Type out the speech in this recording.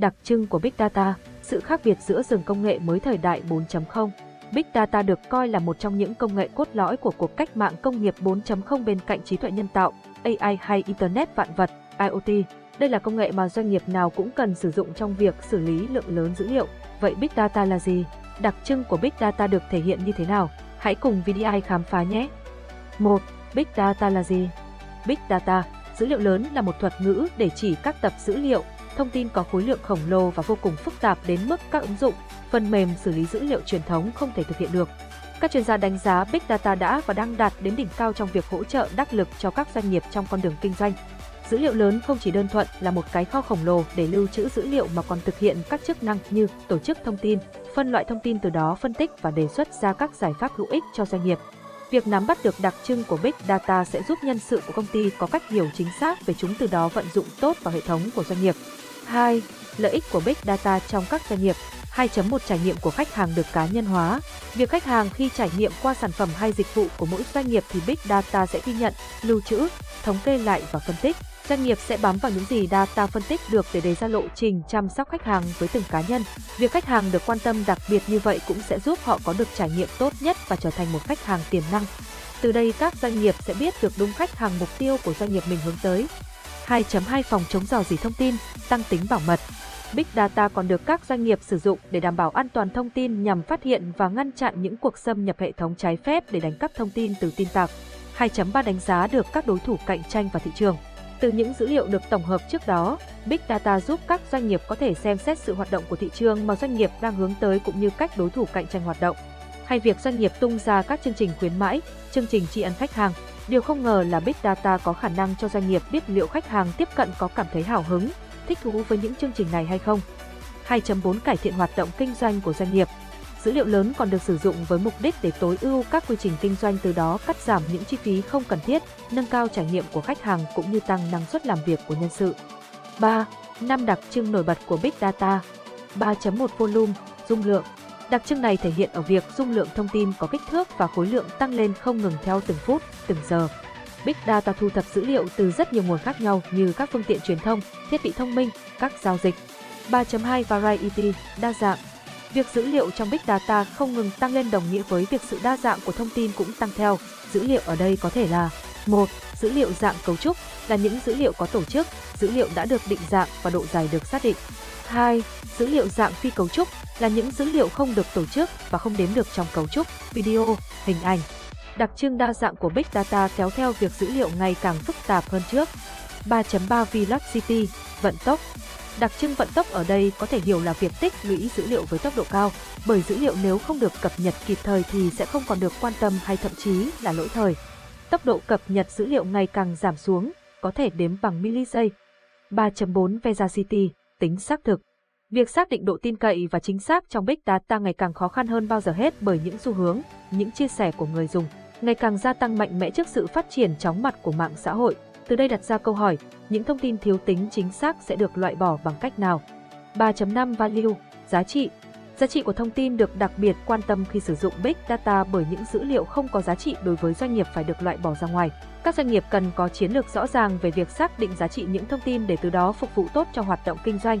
Đặc trưng của Big Data, sự khác biệt giữa rừng công nghệ mới thời đại 4.0. Big Data được coi là một trong những công nghệ cốt lõi của cuộc cách mạng công nghiệp 4.0 bên cạnh trí tuệ nhân tạo, AI hay Internet vạn vật, IoT. Đây là công nghệ mà doanh nghiệp nào cũng cần sử dụng trong việc xử lý lượng lớn dữ liệu. Vậy Big Data là gì? Đặc trưng của Big Data được thể hiện như thế nào? Hãy cùng VDI khám phá nhé! 1. Big Data là gì? Big Data, dữ liệu lớn là một thuật ngữ để chỉ các tập dữ liệu, thông tin có khối lượng khổng lồ và vô cùng phức tạp đến mức các ứng dụng, phần mềm xử lý dữ liệu truyền thống không thể thực hiện được. Các chuyên gia đánh giá Big Data đã và đang đạt đến đỉnh cao trong việc hỗ trợ đắc lực cho các doanh nghiệp trong con đường kinh doanh. Dữ liệu lớn không chỉ đơn thuần là một cái kho khổng lồ để lưu trữ dữ liệu mà còn thực hiện các chức năng như tổ chức thông tin, phân loại thông tin từ đó phân tích và đề xuất ra các giải pháp hữu ích cho doanh nghiệp. Việc nắm bắt được đặc trưng của Big Data sẽ giúp nhân sự của công ty có cách hiểu chính xác về chúng từ đó vận dụng tốt vào hệ thống của doanh nghiệp. 2. Lợi ích của Big Data trong các doanh nghiệp 2.1 Trải nghiệm của khách hàng được cá nhân hóa. Việc khách hàng khi trải nghiệm qua sản phẩm hay dịch vụ của mỗi doanh nghiệp thì Big Data sẽ ghi nhận, lưu trữ, thống kê lại và phân tích. Doanh nghiệp sẽ bám vào những gì data phân tích được để đề ra lộ trình chăm sóc khách hàng với từng cá nhân. Việc khách hàng được quan tâm đặc biệt như vậy cũng sẽ giúp họ có được trải nghiệm tốt nhất và trở thành một khách hàng tiềm năng. Từ đây các doanh nghiệp sẽ biết được đúng khách hàng mục tiêu của doanh nghiệp mình hướng tới. 2.2 Phòng chống dò dỉ thông tin, tăng tính bảo mật. Big Data còn được các doanh nghiệp sử dụng để đảm bảo an toàn thông tin nhằm phát hiện và ngăn chặn những cuộc xâm nhập hệ thống trái phép để đánh cắp thông tin từ tin tặc. 2.3 Đánh giá được các đối thủ cạnh tranh và thị trường. Từ những dữ liệu được tổng hợp trước đó, Big Data giúp các doanh nghiệp có thể xem xét sự hoạt động của thị trường mà doanh nghiệp đang hướng tới cũng như cách đối thủ cạnh tranh hoạt động. Hay việc doanh nghiệp tung ra các chương trình khuyến mãi, chương trình tri ân khách hàng. Điều không ngờ là Big Data có khả năng cho doanh nghiệp biết liệu khách hàng tiếp cận có cảm thấy hào hứng, thích thú với những chương trình này hay không. 2.4 Cải thiện hoạt động kinh doanh của doanh nghiệp dữ liệu lớn còn được sử dụng với mục đích để tối ưu các quy trình kinh doanh từ đó cắt giảm những chi phí không cần thiết, nâng cao trải nghiệm của khách hàng cũng như tăng năng suất làm việc của nhân sự. 3. Năm đặc trưng nổi bật của Big Data 3.1 Volume, dung lượng Đặc trưng này thể hiện ở việc dung lượng thông tin có kích thước và khối lượng tăng lên không ngừng theo từng phút, từng giờ. Big Data thu thập dữ liệu từ rất nhiều nguồn khác nhau như các phương tiện truyền thông, thiết bị thông minh, các giao dịch. 3.2 Variety, đa dạng, Việc dữ liệu trong Big Data không ngừng tăng lên đồng nghĩa với việc sự đa dạng của thông tin cũng tăng theo. Dữ liệu ở đây có thể là một Dữ liệu dạng cấu trúc là những dữ liệu có tổ chức, dữ liệu đã được định dạng và độ dài được xác định. 2. Dữ liệu dạng phi cấu trúc là những dữ liệu không được tổ chức và không đếm được trong cấu trúc, video, hình ảnh. Đặc trưng đa dạng của Big Data kéo theo việc dữ liệu ngày càng phức tạp hơn trước. 3.3 Velocity, vận tốc Đặc trưng vận tốc ở đây có thể hiểu là việc tích lũy dữ liệu với tốc độ cao, bởi dữ liệu nếu không được cập nhật kịp thời thì sẽ không còn được quan tâm hay thậm chí là lỗi thời. Tốc độ cập nhật dữ liệu ngày càng giảm xuống, có thể đếm bằng miligiây. 3.4 Veracity, tính xác thực. Việc xác định độ tin cậy và chính xác trong Big Data ngày càng khó khăn hơn bao giờ hết bởi những xu hướng, những chia sẻ của người dùng ngày càng gia tăng mạnh mẽ trước sự phát triển chóng mặt của mạng xã hội. Từ đây đặt ra câu hỏi, những thông tin thiếu tính chính xác sẽ được loại bỏ bằng cách nào? 3.5 Value, giá trị. Giá trị của thông tin được đặc biệt quan tâm khi sử dụng Big Data bởi những dữ liệu không có giá trị đối với doanh nghiệp phải được loại bỏ ra ngoài. Các doanh nghiệp cần có chiến lược rõ ràng về việc xác định giá trị những thông tin để từ đó phục vụ tốt cho hoạt động kinh doanh,